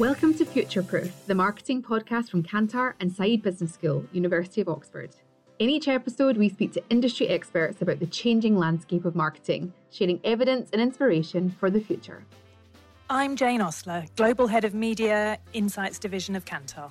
Welcome to Future Proof, the marketing podcast from Kantar and Saïd Business School, University of Oxford. In each episode, we speak to industry experts about the changing landscape of marketing, sharing evidence and inspiration for the future. I'm Jane Ostler, Global Head of Media, Insights Division of Kantar.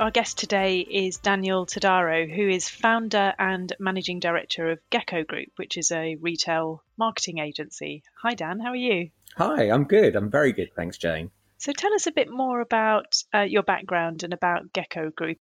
Our guest today is Daniel Todaro, who is founder and managing director of Gekko Group, which is a retail marketing agency. Hi, Dan. How are you? Hi, I'm good. I'm very good. Thanks, Jane. So, tell us a bit more about uh, your background and about Gekko Group.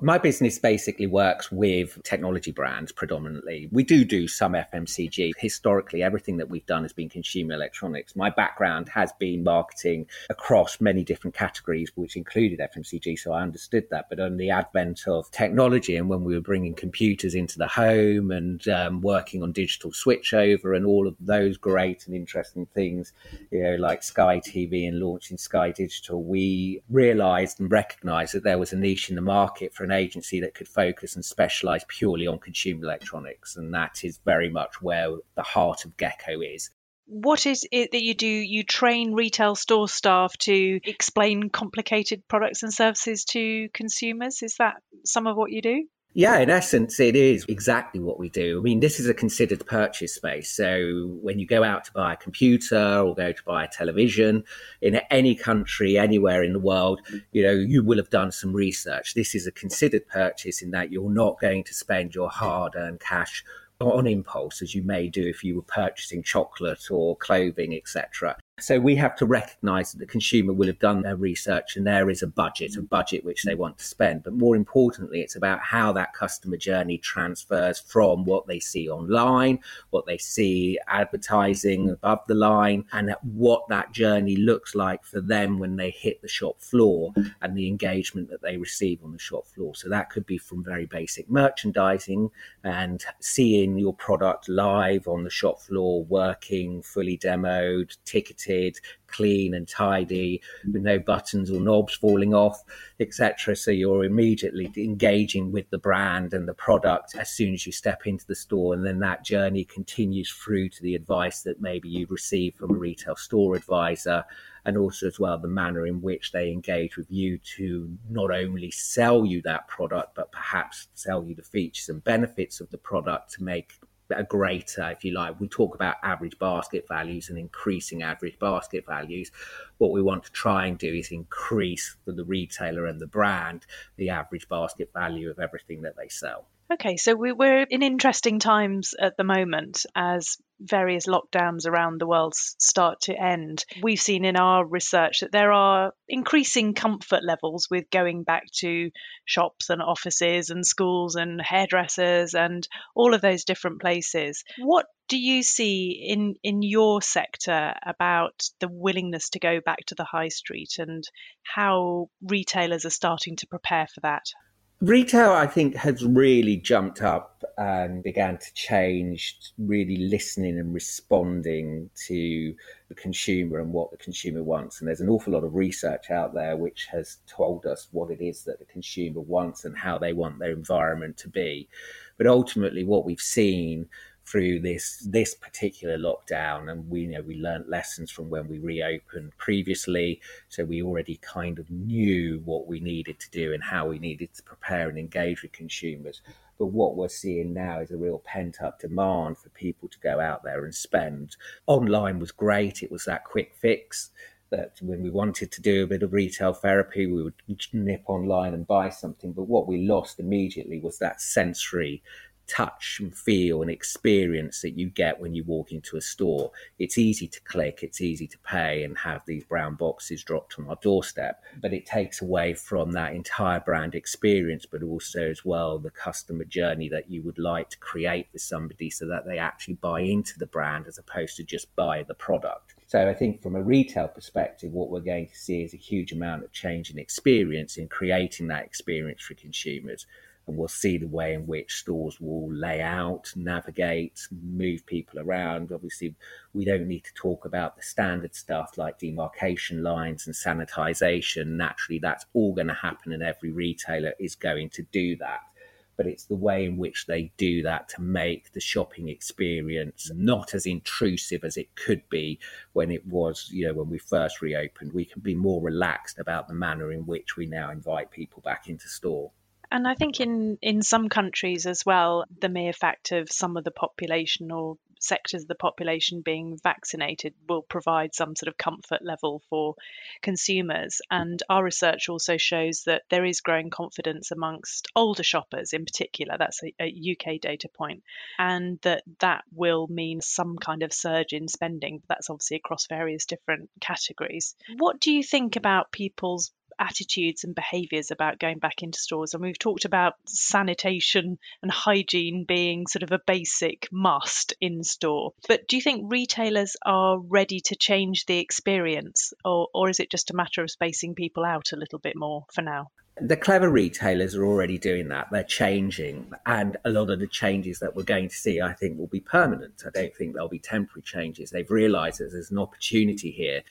My business basically works with technology brands predominantly. We do do some FMCG. Historically, everything that we've done has been consumer electronics. My background has been marketing across many different categories, which included FMCG, so I understood that. But on the advent of technology and when we were bringing computers into the home and um, working on digital switchover and all of those great and interesting things, you know, like Sky TV and launching Sky Digital, we realized and recognized that there was a niche in the market for an agency that could focus and specialize purely on consumer electronics. And that is very much where the heart of Gekko is. What is it that you do? You train retail store staff to explain complicated products and services to consumers. Is that some of what you do? Yeah, in essence, it is exactly what we do. I mean, this is a considered purchase space. So when you go out to buy a computer or go to buy a television in any country, anywhere in the world, you know, you will have done some research. This is a considered purchase in that you're not going to spend your hard earned cash on impulse as you may do if you were purchasing chocolate or clothing, etc. So we have to recognize that the consumer will have done their research and there is a budget, a budget which they want to spend. But more importantly, it's about how that customer journey transfers from what they see online, what they see advertising above the line, and what that journey looks like for them when they hit the shop floor and the engagement that they receive on the shop floor. So that could be from very basic merchandising and seeing your product live on the shop floor, working, fully demoed, ticketed clean and tidy, with no buttons or knobs falling off, etc. So you're immediately engaging with the brand and the product as soon as you step into the store, and then that journey continues through to the advice that maybe you receive from a retail store advisor. And also, as well, the manner in which they engage with you to not only sell you that product, but perhaps sell you the features and benefits of the product to make a greater, if you like. We talk about average basket values and increasing average basket values. What we want to try and do is increase for the retailer and the brand the average basket value of everything that they sell. Okay, so we, we're in interesting times at the moment as various lockdowns around the world start to end. We've seen in our research that there are increasing comfort levels with going back to shops and offices and schools and hairdressers and all of those different places. What do you see in in your sector about the willingness to go back to the high street and how retailers are starting to prepare for that? Retail, I think, has really jumped up and began to change, really listening and responding to the consumer and what the consumer wants. And there's an awful lot of research out there which has told us what it is that the consumer wants and how they want their environment to be. But ultimately, what we've seen through this this particular lockdown and we you know we learned lessons from when we reopened previously. So we already kind of knew what we needed to do and how we needed to prepare and engage with consumers. But what we're seeing now is a real pent up demand for people to go out there and spend. Online was great. It was that quick fix that when we wanted to do a bit of retail therapy, we would nip online and buy something. But what we lost immediately was that sensory touch and feel and experience that you get when you walk into a store. It's easy to click, it's easy to pay and have these brown boxes dropped on our doorstep, but it takes away from that entire brand experience, but also as well the customer journey that you would like to create with somebody so that they actually buy into the brand as opposed to just buy the product. So I think from a retail perspective, what we're going to see is a huge amount of change in experience in creating that experience for consumers and we'll see the way in which stores will lay out, navigate, move people around. Obviously, we don't need to talk about the standard stuff like demarcation lines and sanitization. Naturally, that's all going to happen, and every retailer is going to do that. But it's the way in which they do that to make the shopping experience not as intrusive as it could be when it was, you know, when we first reopened. We can be more relaxed about the manner in which we now invite people back into store. And I think in, in some countries as well, the mere fact of some of the population or sectors of the population being vaccinated will provide some sort of comfort level for consumers. And our research also shows that there is growing confidence amongst older shoppers in particular. That's a, a UK data point, and that that will mean some kind of surge in spending. That's obviously across various different categories. What do you think about people's attitudes and behaviours about going back into stores. And we've talked about sanitation and hygiene being sort of a basic must in store. But do you think retailers are ready to change the experience, or, or is it just a matter of spacing people out a little bit more for now? The clever retailers are already doing that. They're changing. And a lot of the changes that we're going to see, I think, will be permanent. I don't think there'll be temporary changes. They've realized that there's an opportunity here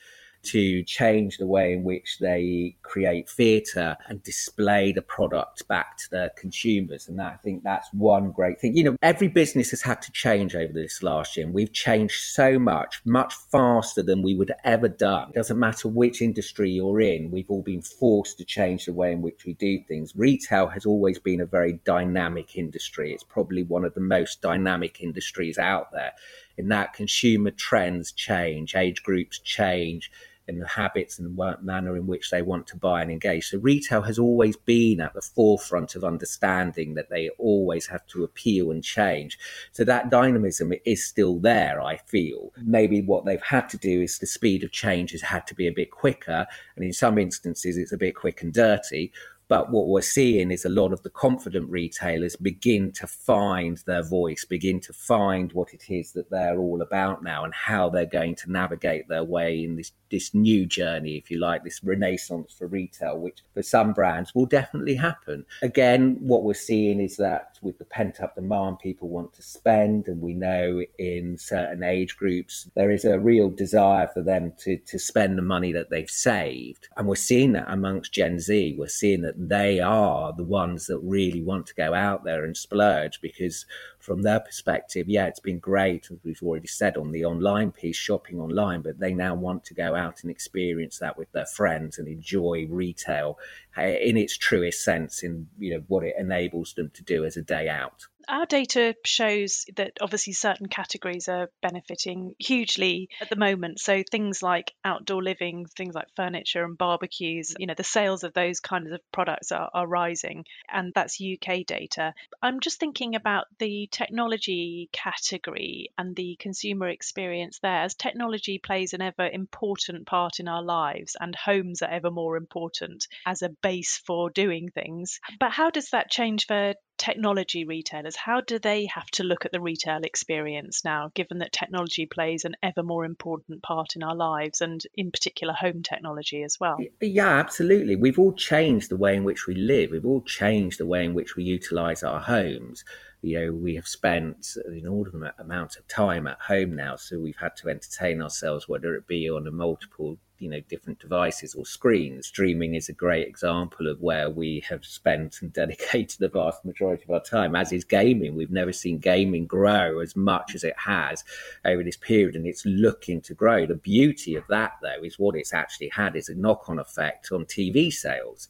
to change the way in which they create theatre and display the product back to their consumers. And that, I think that's one great thing. You know, every business has had to change over this last year, and we've changed so much, much faster than we would have ever done. It doesn't matter which industry you're in, we've all been forced to change the way in which we do things. Retail has always been a very dynamic industry. It's probably one of the most dynamic industries out there. In that consumer trends change, age groups change, in the habits and manner in which they want to buy and engage. So retail has always been at the forefront of understanding that they always have to appeal and change. So that dynamism is still there, I feel. Maybe what they've had to do is the speed of change has had to be a bit quicker. And in some instances, it's a bit quick and dirty. But what we're seeing is a lot of the confident retailers begin to find their voice, begin to find what it is that they're all about now and how they're going to navigate their way in this, this new journey, if you like, this renaissance for retail, which for some brands will definitely happen. Again, what we're seeing is that with the pent up demand, people want to spend, and we know in certain age groups there is a real desire for them to, to spend the money that they've saved. And we're seeing that amongst Gen Z. We're seeing that they are the ones that really want to go out there and splurge because from their perspective, yeah, it's been great, as we've already said on the online piece, shopping online, but they now want to go out and experience that with their friends and enjoy retail eh, in its truest sense, in you know what it enables them to do as a day out our data shows that obviously certain categories are benefiting hugely at the moment. So things like outdoor living, things like furniture and barbecues, mm. you know, the sales of those kinds of products are, are rising, and that's UK data. I'm just thinking about the technology category and the consumer experience there. As technology plays an ever important part in our lives, and homes are ever more important as a base for doing things. But how does that change for technology retailers, how do they have to look at the retail experience now, given that technology plays an ever more important part in our lives and in particular home technology as well? Yeah, absolutely. We've all changed the way in which we live. We've all changed the way in which we utilize our homes you know, we have spent an inordinate amount of time at home now, so we've had to entertain ourselves, whether it be on a multiple, you know, different devices or screens. Streaming is a great example of where we have spent and dedicated the vast majority of our time, as is gaming. We've never seen gaming grow as much as it has over this period, and it's looking to grow. The beauty of that, though, is what it's actually had is a knock on effect on TV sales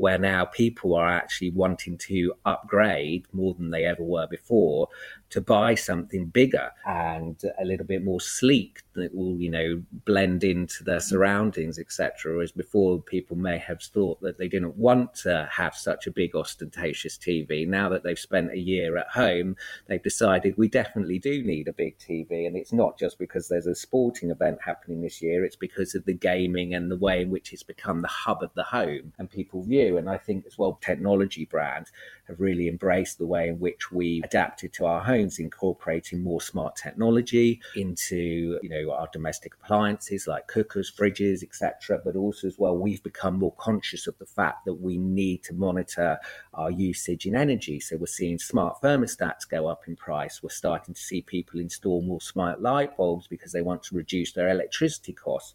where now people are actually wanting to upgrade more than they ever were before to buy something bigger and a little bit more sleek that will, you know, blend into their mm. surroundings, etc. Whereas before, people may have thought that they didn't want to have such a big, ostentatious TV. Now that they've spent a year at home, they've decided we definitely do need a big TV. And it's not just because there's a sporting event happening this year, it's because of the gaming and the way in which it's become the hub of the home and people view. And I think as well, technology brands have really embraced the way in which we adapted to our incorporating more smart technology into you know our domestic appliances like cookers, fridges, etc. But also as well, we've become more conscious of the fact that we need to monitor our usage in energy. So we're seeing smart thermostats go up in price. We're starting to see people install more smart light bulbs because they want to reduce their electricity costs.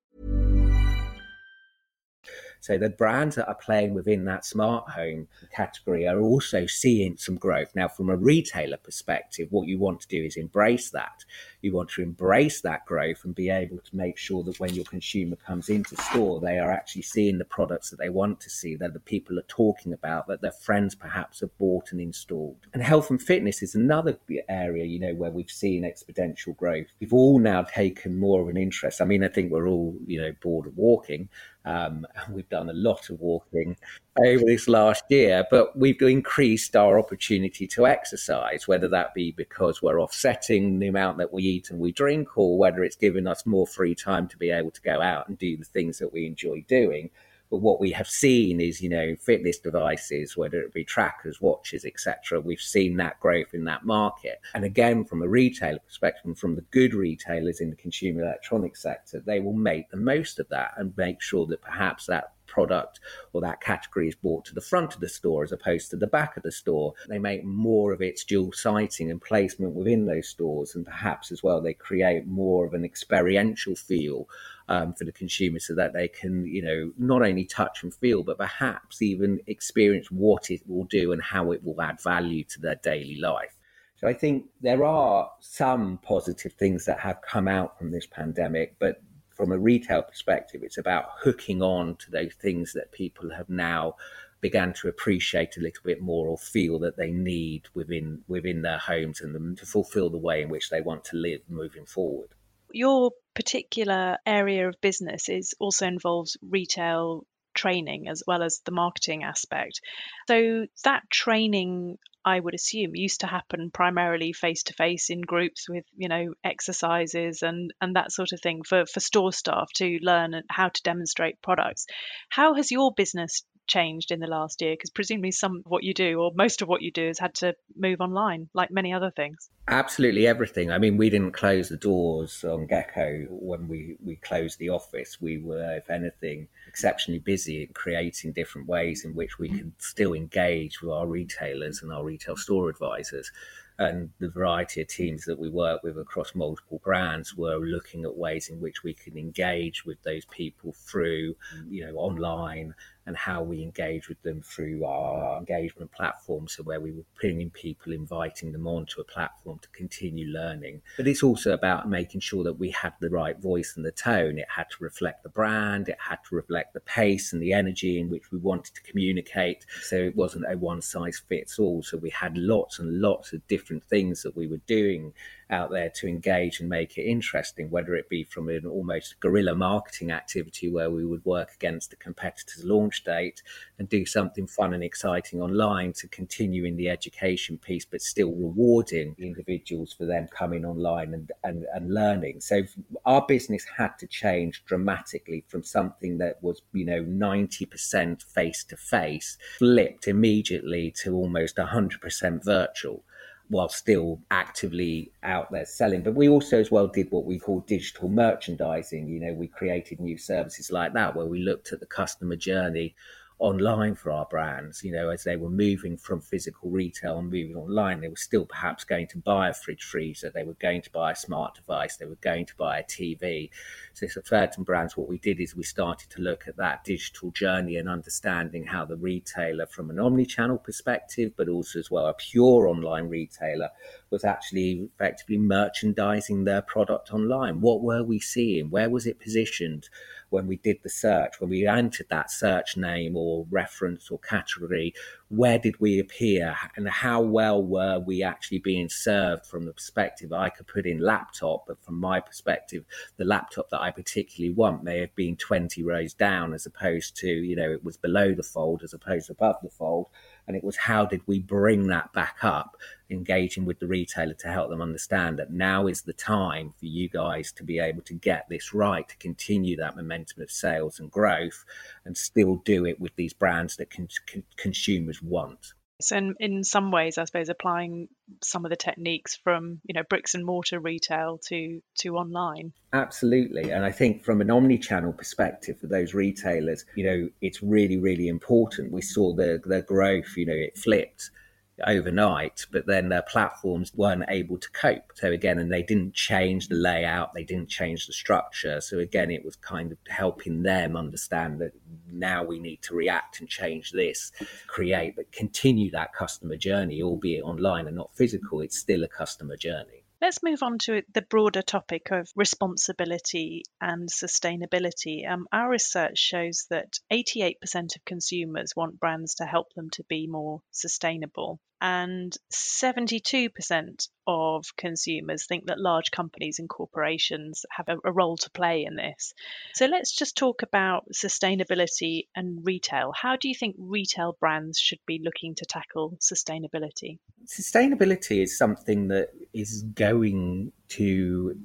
So the brands that are playing within that smart home category are also seeing some growth. Now, from a retailer perspective, what you want to do is embrace that. You want to embrace that growth and be able to make sure that when your consumer comes into store, they are actually seeing the products that they want to see, that the people are talking about, that their friends perhaps have bought and installed. And health and fitness is another area, you know, where we've seen exponential growth. We've all now taken more of an interest. I mean, I think we're all, you know, bored of walking. Um, and we've done a lot of walking over this last year, but we've increased our opportunity to exercise, whether that be because we're offsetting the amount that we eat and we drink, or whether it's giving us more free time to be able to go out and do the things that we enjoy doing. But what we have seen is, you know, fitness devices, whether it be trackers, watches, etc. We've seen that growth in that market. And again, from a retailer perspective, and from the good retailers in the consumer electronics sector, they will make the most of that and make sure that perhaps that product or that category is brought to the front of the store as opposed to the back of the store. They make more of its dual siting and placement within those stores, and perhaps as well they create more of an experiential feel um, for the consumer so that they can, you know, not only touch and feel, but perhaps even experience what it will do and how it will add value to their daily life. So I think there are some positive things that have come out from this pandemic, but from a retail perspective, it's about hooking on to those things that people have now began to appreciate a little bit more or feel that they need within within their homes and them to fulfill the way in which they want to live moving forward. Your particular area of business is also involves retail training as well as the marketing aspect. So that training I would assume used to happen primarily face to face in groups with you know exercises and and that sort of thing for for store staff to learn how to demonstrate products. How has your business changed in the last year? Because presumably some of what you do, or most of what you do, has had to move online, like many other things. Absolutely everything. I mean, we didn't close the doors on Gekko when we, we closed the office. We were, if anything, exceptionally busy in creating different ways in which we can still engage with our retailers and our retail store advisors and the variety of teams that we work with across multiple brands were looking at ways in which we can engage with those people through you know online and how we engage with them through our engagement platform. So, where we were bringing people, inviting them onto a platform to continue learning. But it's also about making sure that we had the right voice and the tone. It had to reflect the brand, it had to reflect the pace and the energy in which we wanted to communicate. So, it wasn't a one size fits all. So, we had lots and lots of different things that we were doing out there to engage and make it interesting, whether it be from an almost guerrilla marketing activity where we would work against a competitor's launch date and do something fun and exciting online to continue in the education piece, but still rewarding individuals for them coming online and, and, and learning. So our business had to change dramatically from something that was, you know, 90% face to face, flipped immediately to almost 100% virtual while still actively out there selling. But we also as well did what we call digital merchandising. You know, we created new services like that where we looked at the customer journey online for our brands. You know, as they were moving from physical retail and moving online, they were still perhaps going to buy a fridge freezer, they were going to buy a smart device, they were going to buy a TV. So for certain brands, what we did is we started to look at that digital journey and understanding how the retailer, from an omni-channel perspective, but also as well a pure online retailer, was actually effectively merchandising their product online. What were we seeing? Where was it positioned? When we did the search, when we entered that search name or reference or category, where did we appear and how well were we actually being served from the perspective I could put in laptop, but from my perspective, the laptop that I particularly want may have been 20 rows down as opposed to, you know, it was below the fold as opposed to above the fold and it was how did we bring that back up engaging with the retailer to help them understand that now is the time for you guys to be able to get this right to continue that momentum of sales and growth and still do it with these brands that con- con- consumers want and in some ways i suppose applying some of the techniques from you know bricks and mortar retail to to online. Absolutely. And i think from an omni-channel perspective for those retailers you know it's really really important. We saw the the growth you know it flipped overnight, but then their platforms weren't able to cope. So again, and they didn't change the layout, they didn't change the structure. So again, it was kind of helping them understand that now we need to react and change this, create, but continue that customer journey, albeit online and not physical. It's still a customer journey. Let's move on to the broader topic of responsibility and sustainability. Um, our research shows that 88% of consumers want brands to help them to be more sustainable and 72% of consumers think that large companies and corporations have a, a, role to play in this. So let's just talk about sustainability and retail. How do you think retail brands should be looking to tackle sustainability? Sustainability is something that is going to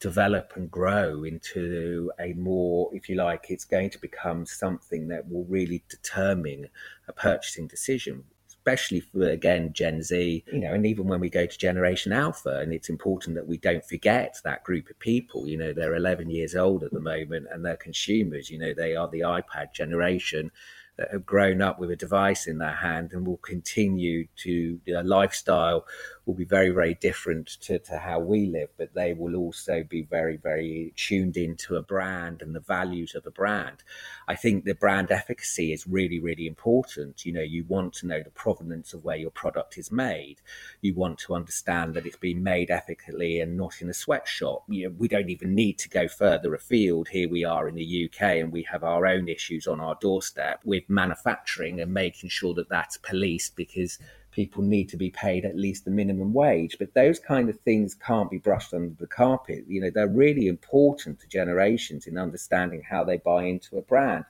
develop and grow into a more, if you like, it's going to become something that will really determine a purchasing decision especially for again Gen Z, you know, and even when we go to Generation Alpha, and it's important that we don't forget that group of people. You know, they're 11 years old at the moment, and they're consumers. You know, they are the iPad generation that have grown up with a device in their hand and will continue to their lifestyle will be very, very different to, to how we live, but they will also be very, very tuned into a brand and the values of a brand. I think the brand efficacy is really, really important. You know, you want to know the provenance of where your product is made. You want to understand that it's been made ethically and not in a sweatshop. You know, we don't even need to go further afield. Here we are in the UK and we have our own issues on our doorstep with manufacturing and making sure that that's policed because people need to be paid at least the minimum wage. But those kind of things can't be brushed under the carpet. You know, they're really important to generations in understanding how they buy into a brand.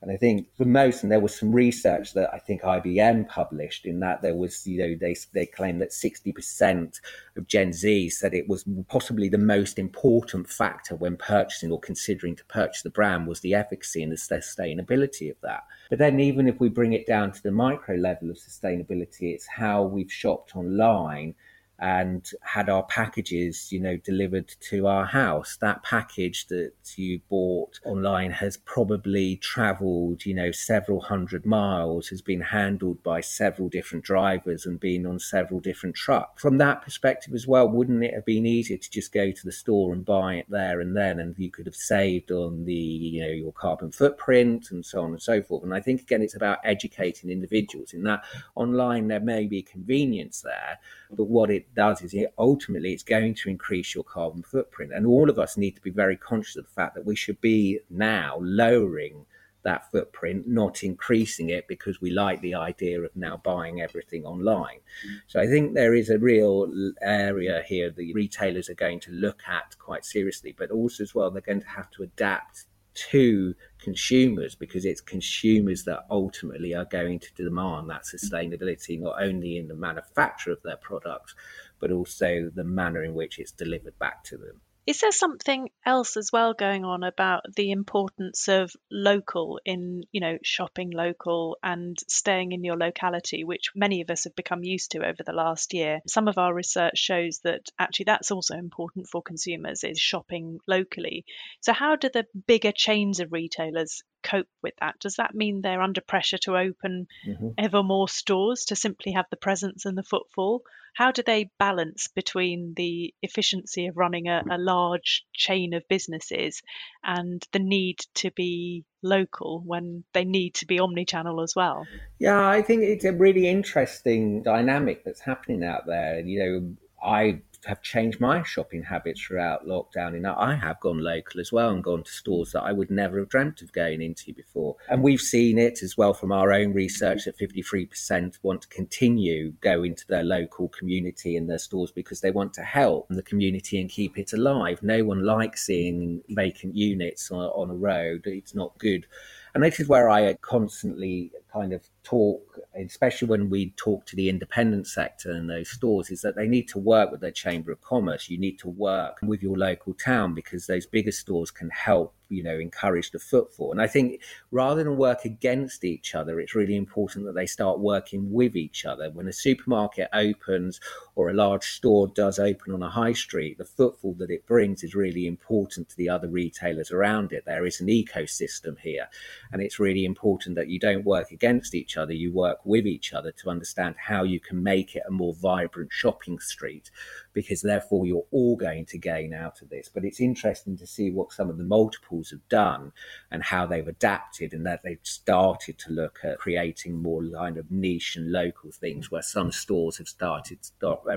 And I think for most, and there was some research that I think IBM published in that there was, you know, they, they claimed that 60% of Gen Z said it was possibly the most important factor when purchasing or considering to purchase the brand was the efficacy and the sustainability of that. But then, even if we bring it down to the micro level of sustainability, it's how we've shopped online and had our packages, you know, delivered to our house. That package that you bought online has probably traveled, you know, several hundred miles, has been handled by several different drivers and been on several different trucks. From that perspective as well, wouldn't it have been easier to just go to the store and buy it there and then and you could have saved on the, you know, your carbon footprint and so on and so forth. And I think again it's about educating individuals in that online there may be convenience there, but what it does is it ultimately it's going to increase your carbon footprint. And all of us need to be very conscious of the fact that we should be now lowering that footprint, not increasing it because we like the idea of now buying everything online. So I think there is a real area here the retailers are going to look at quite seriously, but also as well, they're going to have to adapt to consumers because it's consumers that ultimately are going to demand that sustainability not only in the manufacture of their products but also the manner in which it's delivered back to them is there something else as well going on about the importance of local in, you know, shopping local and staying in your locality, which many of us have become used to over the last year? Some of our research shows that actually that's also important for consumers is shopping locally. So how do the bigger chains of retailers cope with that? Does that mean they're under pressure to open mm-hmm. ever more stores to simply have the presence and the footfall? How do they balance between the efficiency of running a, a large chain of businesses and the need to be local when they need to be omni-channel as well? Yeah, I think it's a really interesting dynamic that's happening out there. You know, I have changed my shopping habits throughout lockdown. And I have gone local as well and gone to stores that I would never have dreamt of going into before. And we've seen it as well from our own research that 53% want to continue go into their local community and their stores because they want to help the community and keep it alive. No one likes seeing vacant units on, on a road. It's not good. And this is where I constantly kind of talk, especially when we talk to the independent sector and those stores, is that they need to work with their Chamber of Commerce. You need to work with your local town because those bigger stores can help you know encourage the footfall. And i think rather than work against each other it's really important that they start working with each other. When a supermarket opens or a large store does open on a high street the footfall that it brings is really important to the other retailers around it. There is an ecosystem here and it's really important that you don't work against each other you work with each other to understand how you can make it a more vibrant shopping street because therefore you're all going to gain out of this but it's interesting to see what some of the multiples have done and how they've adapted and that they've started to look at creating more kind of niche and local things where some stores have started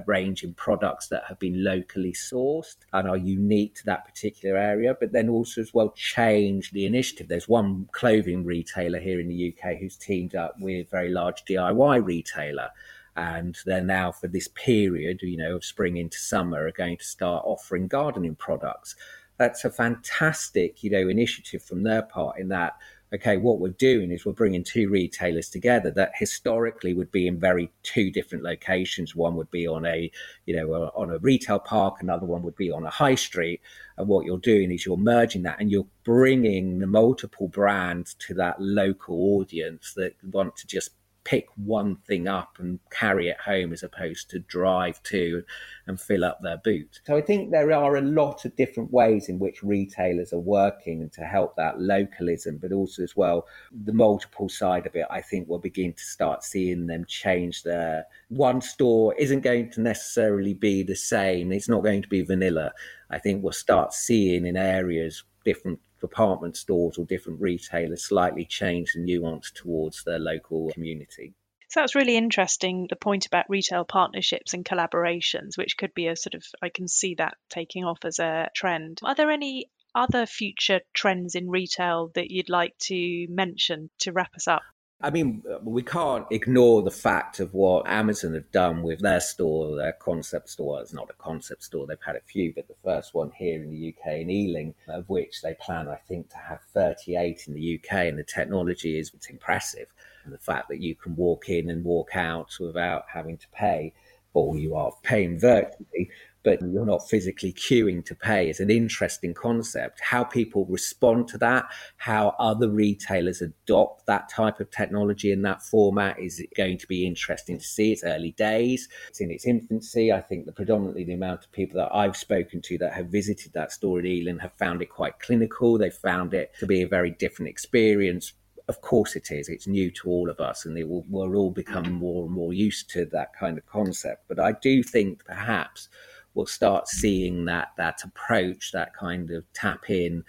arranging products that have been locally sourced and are unique to that particular area, but then also as well change the initiative. There's one clothing retailer here in the UK who's teamed up with a very large DIY retailer and they're now for this period you know of spring into summer are going to start offering gardening products that's a fantastic, you know, initiative from their part in that okay, what we're doing is we're bringing two retailers together that historically would be in very two different locations. One would be on a, you know, a, on a retail park, another one would be on a high street. And what you're doing is you're merging that and you're bringing the multiple brands to that local audience that want to just pick one thing up and carry it home as opposed to drive to and fill up their boot. So I think there are a lot of different ways in which retailers are working to help that localism, but also as well the multiple side of it. I think we'll begin to start seeing them change their one store isn't going to necessarily be the same. It's not going to be vanilla. I think we'll start seeing in areas different department stores or different retailers slightly change the nuance towards their local community. So that's really interesting, the point about retail partnerships and collaborations, which could be a sort of, I can see that taking off as a trend. Are there any other future trends in retail that you'd like to mention to wrap us up? I mean, uh, we can't ignore the fact of what Amazon have done with their store, their concept store. It's not a concept store, they've had a few, but the first one here in the UK in Ealing, of which they plan, I think, to have 38 in the UK. And the technology is it's impressive. And the fact that you can walk in and walk out without having to pay, or you are paying virtually, but you're not physically queuing to pay is an interesting concept. How people respond to that, how other retailers adopt that type of technology in that format is going to be interesting to see. It's early days, it's in its infancy. I think the predominantly the amount of people that I've spoken to that have visited that store in Ealing have found it quite clinical. They've found it to be a very different experience of course it is. It's new to all of us, and will, we're all becoming more and more used to that kind of concept. But I do think perhaps we'll start seeing that that approach, that kind of tap in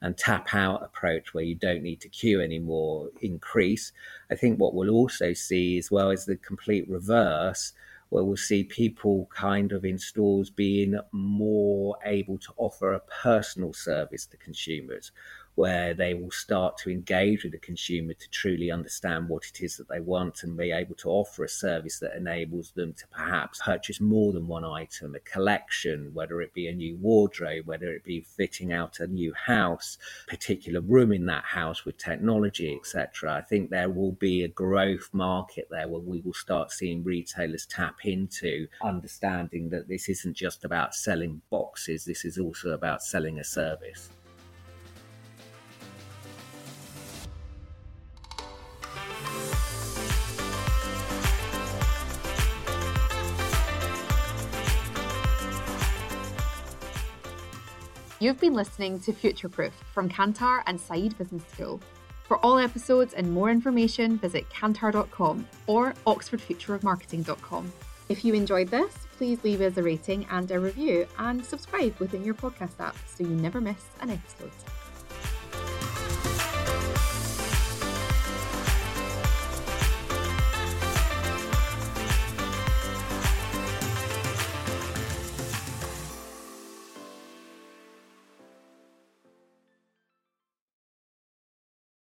and tap out approach where you don't need to queue anymore increase. I think what we'll also see as well is the complete reverse, where we'll see people kind of in stores being more able to offer a personal service to consumers where they will start to engage with the consumer to truly understand what it is that they want and be able to offer a service that enables them to perhaps purchase more than one item, a collection, whether it be a new wardrobe, whether it be fitting out a new house, particular room in that house with technology, etc. I think there will be a growth market there where we will start seeing retailers tap into understanding that this isn't just about selling boxes, this is also about selling a service. You've been listening to Future Proof from Kantar and Saïd Business School. For all episodes and more information, visit kantar.com or oxfordfutureofmarketing.com. If you enjoyed this, please leave us a rating and a review and subscribe within your podcast app so you never miss an episode.